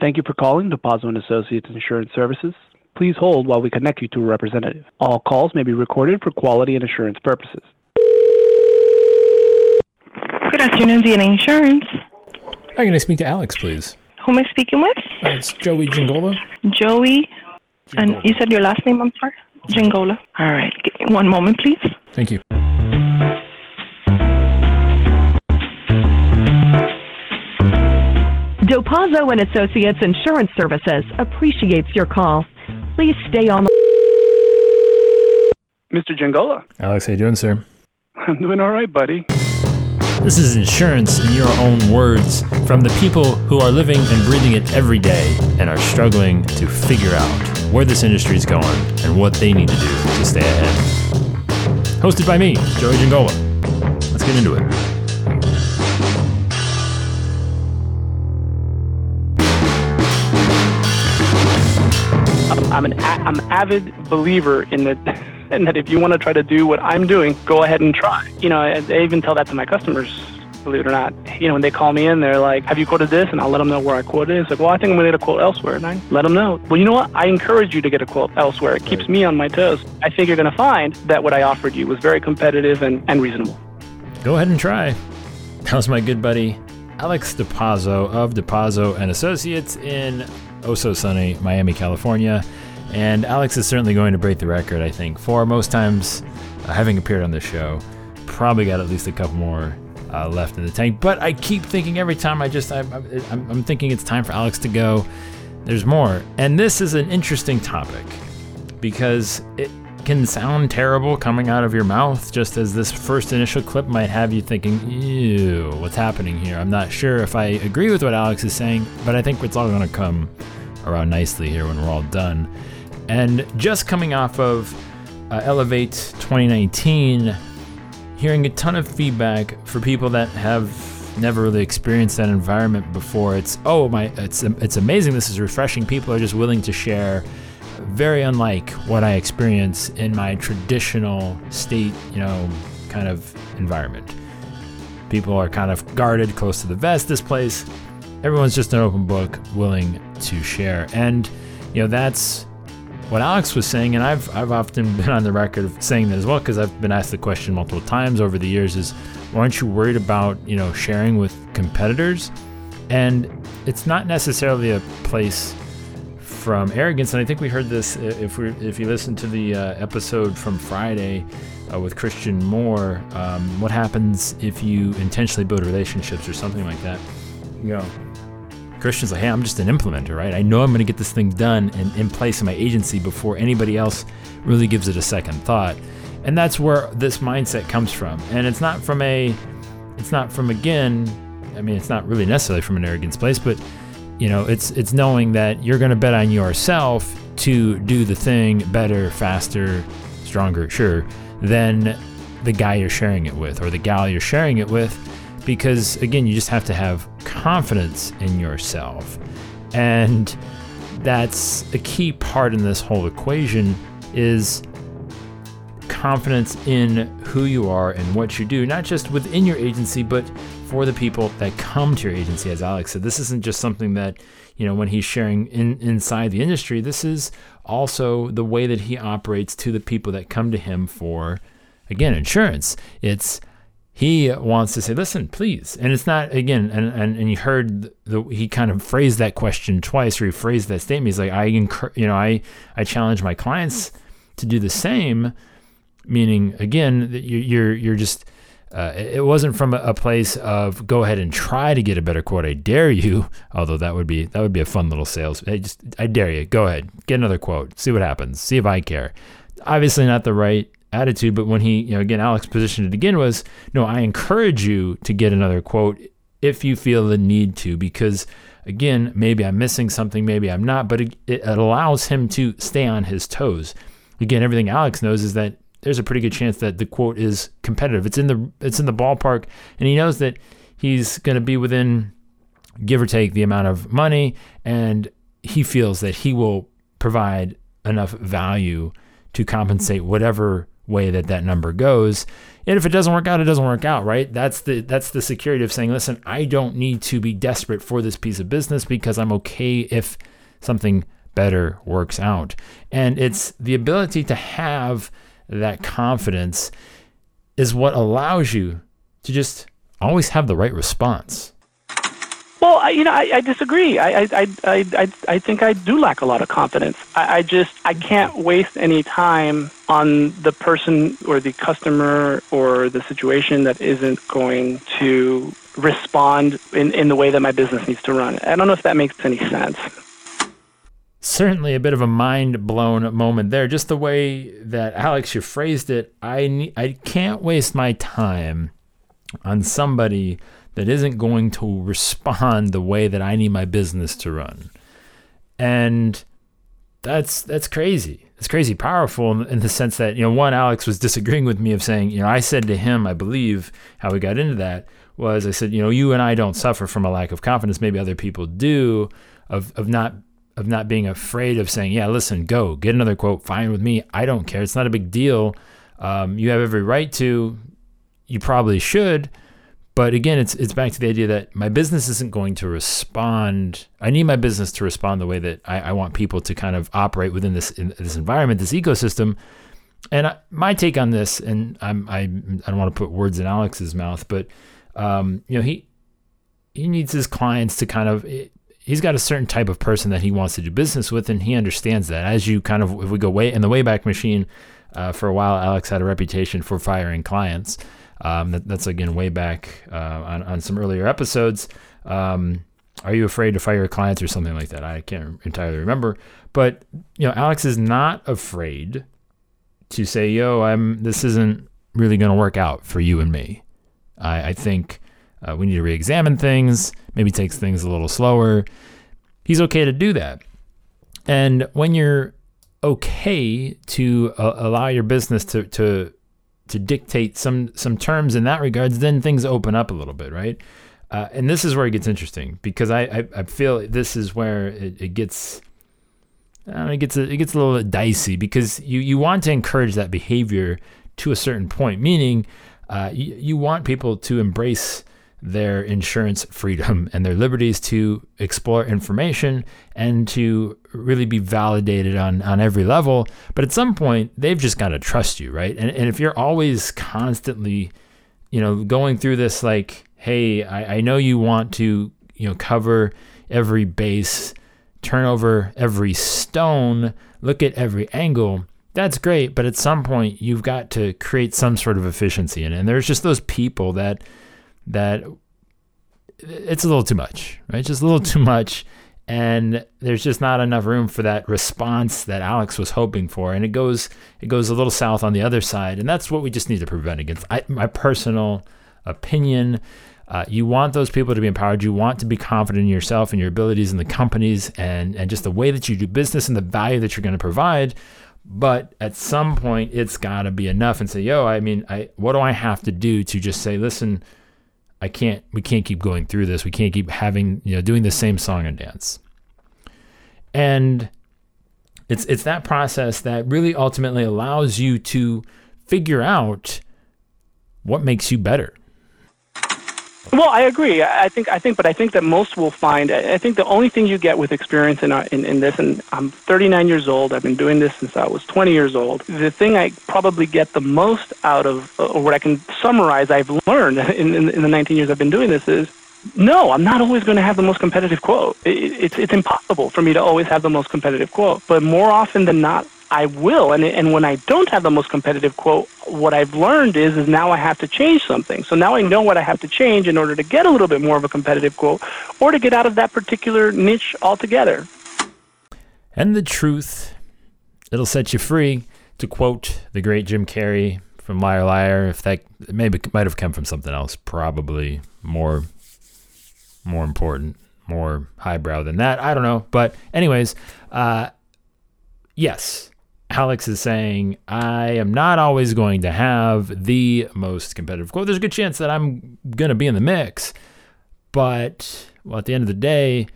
Thank you for calling DePazo and Associates Insurance Services. Please hold while we connect you to a representative. All calls may be recorded for quality and assurance purposes. Good afternoon, DNA Insurance. Hi, can I speak to Alex, please? Who am I speaking with? Uh, it's Joey Giangola. Joey. And you said your last name, I'm sorry? Giangola. All right. Give me one moment, please. Thank you. Dopazzo and Associates Insurance Services appreciates your call. Please stay on the Mr. Giangola, Alex, how you doing, sir? I'm doing all right, buddy. This is insurance in your own words from the people who are living and breathing it every day and are struggling to figure out where this industry is going and what they need to do to stay ahead. Hosted by me, Joey Giangola. Let's get into it. I'm an a- I'm an avid believer in that, and that if you want to try to do what I'm doing, go ahead and try. You know, I, I even tell that to my customers. Believe it or not, you know, when they call me in, they're like, "Have you quoted this?" And I'll let them know where I quoted it. It's like, "Well, I think I'm going to get a quote elsewhere," and I let them know. Well, you know what? I encourage you to get a quote elsewhere. It keeps me on my toes. I think you're going to find that what I offered you was very competitive and, and reasonable. Go ahead and try. That was my good buddy Alex DePazzo of DePazzo and Associates in oh so sunny Miami, California. And Alex is certainly going to break the record, I think, for most times uh, having appeared on this show. Probably got at least a couple more uh, left in the tank. But I keep thinking every time I just, I, I'm thinking it's time for Alex to go. There's more. And this is an interesting topic because it can sound terrible coming out of your mouth, just as this first initial clip might have you thinking, ew, what's happening here? I'm not sure if I agree with what Alex is saying, but I think it's all going to come around nicely here when we're all done. And just coming off of uh, Elevate 2019, hearing a ton of feedback for people that have never really experienced that environment before. It's oh my, it's it's amazing. This is refreshing. People are just willing to share. Very unlike what I experience in my traditional state, you know, kind of environment. People are kind of guarded, close to the vest. This place, everyone's just an open book, willing to share. And you know, that's what Alex was saying, and I've I've often been on the record of saying that as well because I've been asked the question multiple times over the years: is why aren't you worried about you know sharing with competitors? And it's not necessarily a place from arrogance, and I think we heard this if we if you listen to the uh, episode from Friday uh, with Christian Moore. Um, what happens if you intentionally build relationships or something like that? You know, Christian's like, hey, I'm just an implementer, right? I know I'm going to get this thing done and in place in my agency before anybody else really gives it a second thought. And that's where this mindset comes from. And it's not from a, it's not from again, I mean, it's not really necessarily from an arrogance place, but you know, it's it's knowing that you're going to bet on yourself to do the thing better, faster, stronger, sure, than the guy you're sharing it with or the gal you're sharing it with because again you just have to have confidence in yourself. And that's a key part in this whole equation is confidence in who you are and what you do not just within your agency but for the people that come to your agency as alex said this isn't just something that you know when he's sharing in, inside the industry this is also the way that he operates to the people that come to him for again insurance it's he wants to say, listen, please. And it's not, again, and, and, and you heard the, he kind of phrased that question twice, or he phrased that statement. He's like, I, incur, you know, I, I challenge my clients to do the same, meaning, again, that you, you're, you're just, uh, it wasn't from a, place of go ahead and try to get a better quote. I dare you, although that would be, that would be a fun little sales. I just, I dare you, go ahead, get another quote, see what happens, see if I care. Obviously not the right attitude. But when he, you know, again, Alex positioned it again was, no, I encourage you to get another quote if you feel the need to, because again, maybe I'm missing something, maybe I'm not, but it, it allows him to stay on his toes. Again, everything Alex knows is that there's a pretty good chance that the quote is competitive. It's in the it's in the ballpark, and he knows that he's going to be within give or take the amount of money, and he feels that he will provide enough value to compensate whatever way that that number goes. And if it doesn't work out, it doesn't work out, right? That's the that's the security of saying, listen, I don't need to be desperate for this piece of business because I'm okay if something better works out. And it's the ability to have that confidence is what allows you to just always have the right response. Well, I, you know, I, I disagree. I, I, I, I, I think I do lack a lot of confidence. I, I just I can't waste any time on the person or the customer or the situation that isn't going to respond in, in the way that my business needs to run. I don't know if that makes any sense. Certainly a bit of a mind blown moment there. Just the way that Alex you phrased it, I I can't waste my time on somebody that isn't going to respond the way that I need my business to run. And that's that's crazy. It's crazy powerful in, in, the sense that, you know, one, Alex was disagreeing with me of saying, you know, I said to him, I believe how we got into that was I said, you know, you and I don't suffer from a lack of confidence. Maybe other people do of, of not of not being afraid of saying, yeah, listen, go get another quote, fine with me. I don't care. It's not a big deal. Um, you have every right to. You probably should but again, it's it's back to the idea that my business isn't going to respond. I need my business to respond the way that I, I want people to kind of operate within this in, this environment, this ecosystem. And I, my take on this, and I'm I I don't want to put words in Alex's mouth, but um, you know he he needs his clients to kind of he's got a certain type of person that he wants to do business with, and he understands that. As you kind of if we go way in the Wayback Machine, uh, for a while, Alex had a reputation for firing clients. Um, that, that's again way back uh, on, on some earlier episodes. Um, are you afraid to fire clients or something like that? I can't entirely remember, but you know, Alex is not afraid to say, "Yo, I'm. This isn't really going to work out for you and me." I, I think uh, we need to re-examine things. Maybe takes things a little slower. He's okay to do that. And when you're okay to uh, allow your business to to to dictate some some terms in that regards, then things open up a little bit, right? Uh, and this is where it gets interesting because I I, I feel this is where it, it gets uh, it gets a, it gets a little bit dicey because you you want to encourage that behavior to a certain point, meaning uh, you, you want people to embrace their insurance freedom and their liberties to explore information and to really be validated on, on every level. But at some point, they've just got to trust you, right? And, and if you're always constantly, you know, going through this, like, hey, I, I know you want to, you know, cover every base, turn over every stone, look at every angle. That's great, but at some point you've got to create some sort of efficiency in it. And there's just those people that that it's a little too much, right? Just a little too much. And there's just not enough room for that response that Alex was hoping for. And it goes it goes a little south on the other side. And that's what we just need to prevent against. I, my personal opinion. Uh, you want those people to be empowered. You want to be confident in yourself and your abilities in the companies and, and just the way that you do business and the value that you're going to provide. But at some point, it's got to be enough and say, yo, I mean, I, what do I have to do to just say, listen, I can't we can't keep going through this. We can't keep having, you know, doing the same song and dance. And it's it's that process that really ultimately allows you to figure out what makes you better. Well, I agree. I think I think, but I think that most will find. I think the only thing you get with experience in, uh, in in this, and I'm 39 years old. I've been doing this since I was 20 years old. The thing I probably get the most out of, uh, or what I can summarize, I've learned in, in, in the 19 years I've been doing this is no, I'm not always going to have the most competitive quote. It, it's it's impossible for me to always have the most competitive quote. But more often than not, I will. And, and when I don't have the most competitive quote, what I've learned is, is now I have to change something. So now I know what I have to change in order to get a little bit more of a competitive quote or to get out of that particular niche altogether. And the truth, it'll set you free. To quote the great Jim Carrey from Liar Liar, if that maybe might have come from something else, probably more more important, more highbrow than that. I don't know. But anyways, uh, yes, Alex is saying, I am not always going to have the most competitive quote. There's a good chance that I'm going to be in the mix. But well, at the end of the day,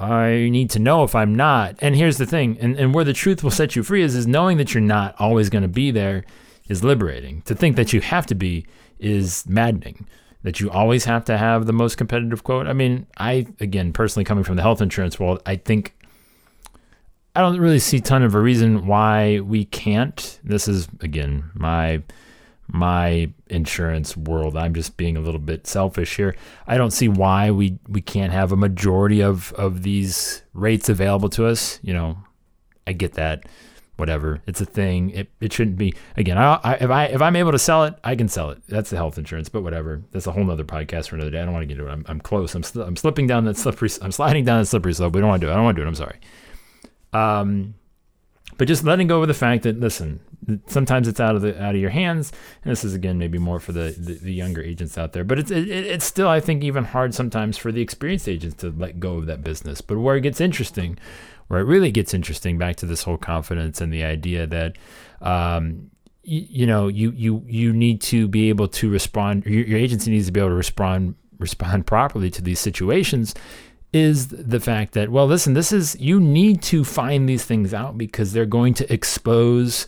I need to know if I'm not. And here's the thing, and, and where the truth will set you free is, is knowing that you're not always going to be there. is liberating. To think that you have to be is maddening. That you always have to have the most competitive quote. I mean, I again personally coming from the health insurance world, I think I don't really see ton of a reason why we can't. This is again my my insurance world. I'm just being a little bit selfish here. I don't see why we we can't have a majority of of these rates available to us. You know, I get that whatever. It's a thing. It, it shouldn't be. Again, I, I, if I if I'm able to sell it, I can sell it. That's the health insurance. But whatever. That's a whole nother podcast for another day. I don't want to get into it. I'm, I'm close. I'm sl- I'm slipping down that slippery. I'm sliding down that slippery slope. We don't want to do it. I don't want to do it. I'm sorry. Um, but just letting go of the fact that listen, sometimes it's out of the out of your hands. And this is again maybe more for the the, the younger agents out there. But it's it, it's still I think even hard sometimes for the experienced agents to let go of that business. But where it gets interesting where it really gets interesting back to this whole confidence and the idea that um, you, know you you you need to be able to respond your, your agency needs to be able to respond respond properly to these situations is the fact that well listen this is you need to find these things out because they're going to expose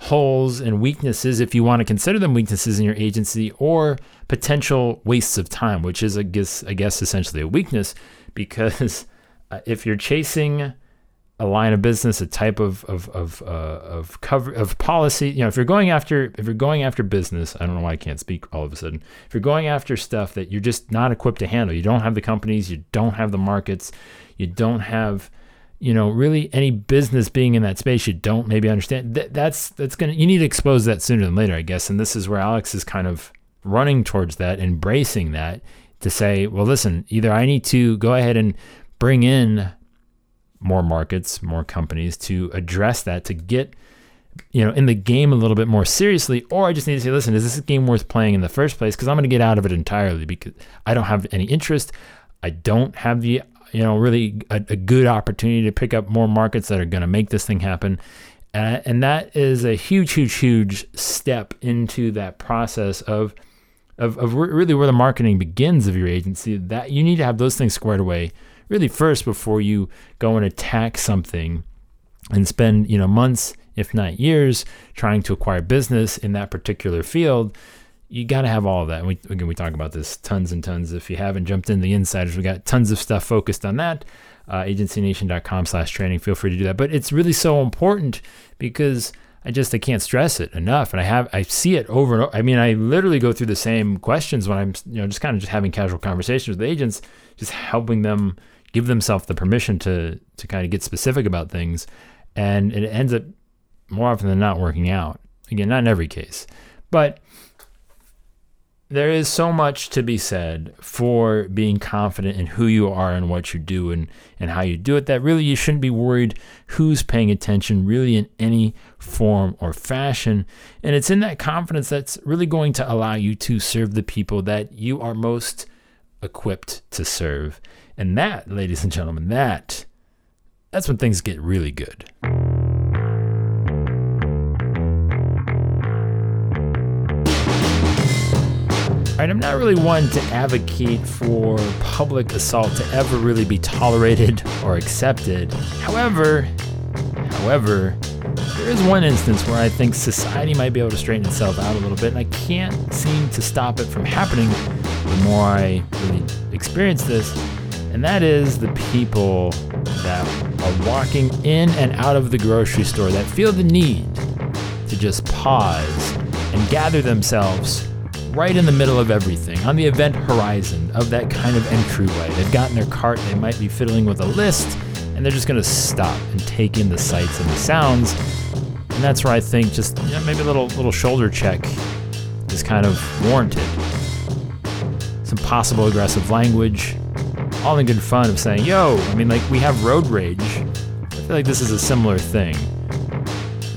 holes and weaknesses if you want to consider them weaknesses in your agency or potential wastes of time which is i guess i guess essentially a weakness because uh, if you're chasing a line of business, a type of of of uh, of cover of policy. You know, if you're going after if you're going after business, I don't know why I can't speak all of a sudden. If you're going after stuff that you're just not equipped to handle, you don't have the companies, you don't have the markets, you don't have you know really any business being in that space you don't maybe understand that, that's that's gonna you need to expose that sooner than later i guess and this is where alex is kind of running towards that embracing that to say well listen either i need to go ahead and bring in more markets, more companies to address that to get you know in the game a little bit more seriously. Or I just need to say listen is this game worth playing in the first place? Because I'm going to get out of it entirely because I don't have any interest. I don't have the you know really a, a good opportunity to pick up more markets that are going to make this thing happen. And that is a huge huge huge step into that process of of, of really where the marketing begins of your agency that you need to have those things squared away really first before you go and attack something and spend you know months if not years trying to acquire business in that particular field you got to have all of that. And we again we talk about this tons and tons. If you haven't jumped in the insiders we got tons of stuff focused on that. Uh, agencynation.com slash training. Feel free to do that. But it's really so important because I just I can't stress it enough, and I have I see it over and over. I mean, I literally go through the same questions when I'm you know just kind of just having casual conversations with agents, just helping them give themselves the permission to to kind of get specific about things, and it ends up more often than not working out. Again, not in every case, but there is so much to be said for being confident in who you are and what you do and, and how you do it that really you shouldn't be worried who's paying attention really in any form or fashion. And it's in that confidence that's really going to allow you to serve the people that you are most equipped to serve. And that, ladies and gentlemen, that that's when things get really good. All right, I'm not really one to advocate for public assault to ever really be tolerated or accepted. However, however, there is one instance where I think society might be able to straighten itself out a little bit, and I can't seem to stop it from happening the more I really experience this and that is the people that are walking in and out of the grocery store that feel the need to just pause and gather themselves right in the middle of everything, on the event horizon of that kind of entryway. They've gotten their cart, they might be fiddling with a list, and they're just to stop and take in the sights and the sounds. And that's where I think just you know, maybe a little little shoulder check is kind of warranted. Some possible aggressive language, all in good fun of saying, yo, I mean, like, we have road rage. I feel like this is a similar thing.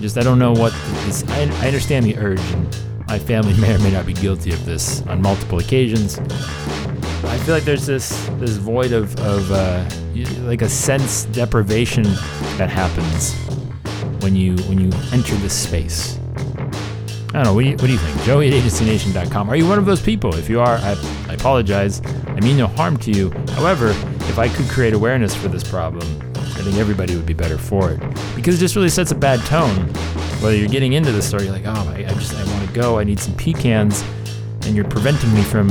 Just, I don't know what this, I, I understand the urge, and my family may or may not be guilty of this on multiple occasions. I feel like there's this, this void of, of uh, like a sense deprivation that happens when you, when you enter this space. I don't know. What do you, what do you think? Joey at agencynation.com. Are you one of those people? If you are, I, apologize. I mean no harm to you. However, if I could create awareness for this problem, I think everybody would be better for it because it just really sets a bad tone. Whether you're getting into the store, you're like, oh, I, I just I want to go. I need some pecans, and you're preventing me from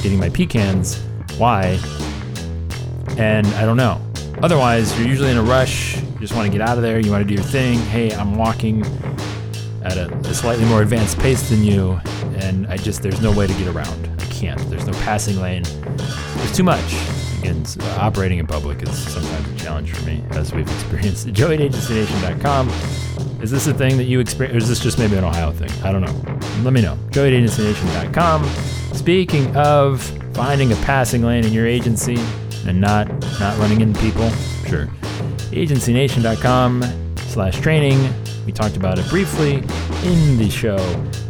getting my pecans. Why? And I don't know. Otherwise, you're usually in a rush. You just want to get out of there. You want to do your thing. Hey, I'm walking at a, a slightly more advanced pace than you, and I just there's no way to get around. Can't. There's no passing lane. There's too much. Again, uh, operating in public is sometimes a challenge for me, as we've experienced. Joey at agencynation.com. Is this a thing that you experience, or is this just maybe an Ohio thing? I don't know. Let me know. Joey at agencynation.com. Speaking of finding a passing lane in your agency and not not running into people, sure. Agencynation.com slash training we talked about it briefly in the show.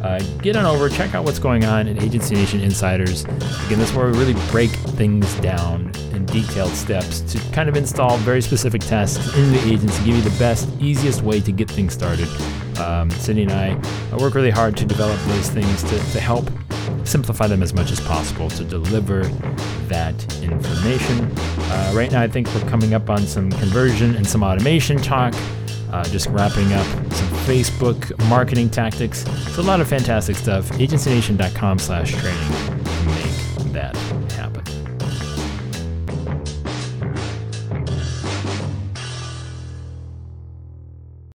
Uh, get on over, check out what's going on in Agency Nation Insiders. Again, this is where we really break things down in detailed steps to kind of install very specific tests in the agency, give you the best, easiest way to get things started. Um, Cindy and I work really hard to develop those things to, to help simplify them as much as possible to deliver that information. Uh, right now, I think we're coming up on some conversion and some automation talk. Uh, just wrapping up some Facebook marketing tactics. It's a lot of fantastic stuff. AgencyNation.com slash training.